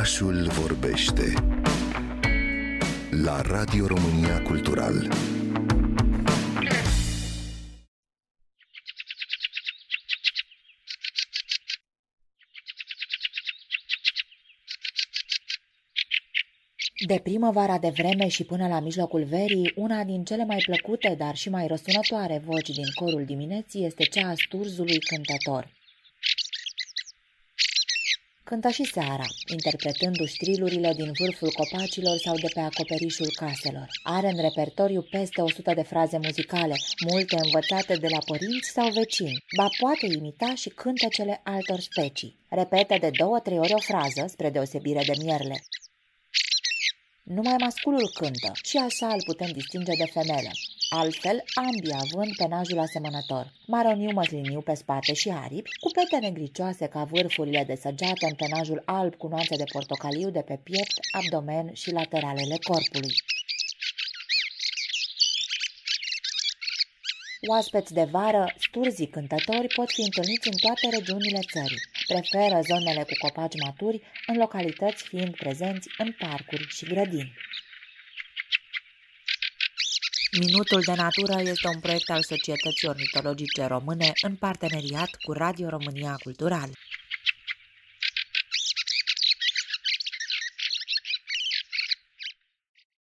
Orașul vorbește la Radio România Cultural. De primăvara de vreme și până la mijlocul verii, una din cele mai plăcute, dar și mai răsunătoare voci din corul dimineții este cea a sturzului cântător. Cântă și seara, interpretându-și trilurile din vârful copacilor sau de pe acoperișul caselor. Are în repertoriu peste 100 de fraze muzicale, multe învățate de la părinți sau vecini. Ba poate imita și cântecele altor specii. Repetă de două-trei ori o frază, spre deosebire de mierle. Numai masculul cântă și așa îl putem distinge de femele. Altfel, ambii având penajul asemănător. Maroniu măsliniu pe spate și aripi, cu pete negricioase ca vârfurile de săgeată în penajul alb cu nuanțe de portocaliu de pe piept, abdomen și lateralele corpului. Oaspeți de vară, sturzii cântători pot fi întâlniți în toate regiunile țării. Preferă zonele cu copaci maturi, în localități fiind prezenți în parcuri și grădini. Minutul de Natură este un proiect al Societății Ornitologice Române în parteneriat cu Radio România Cultural.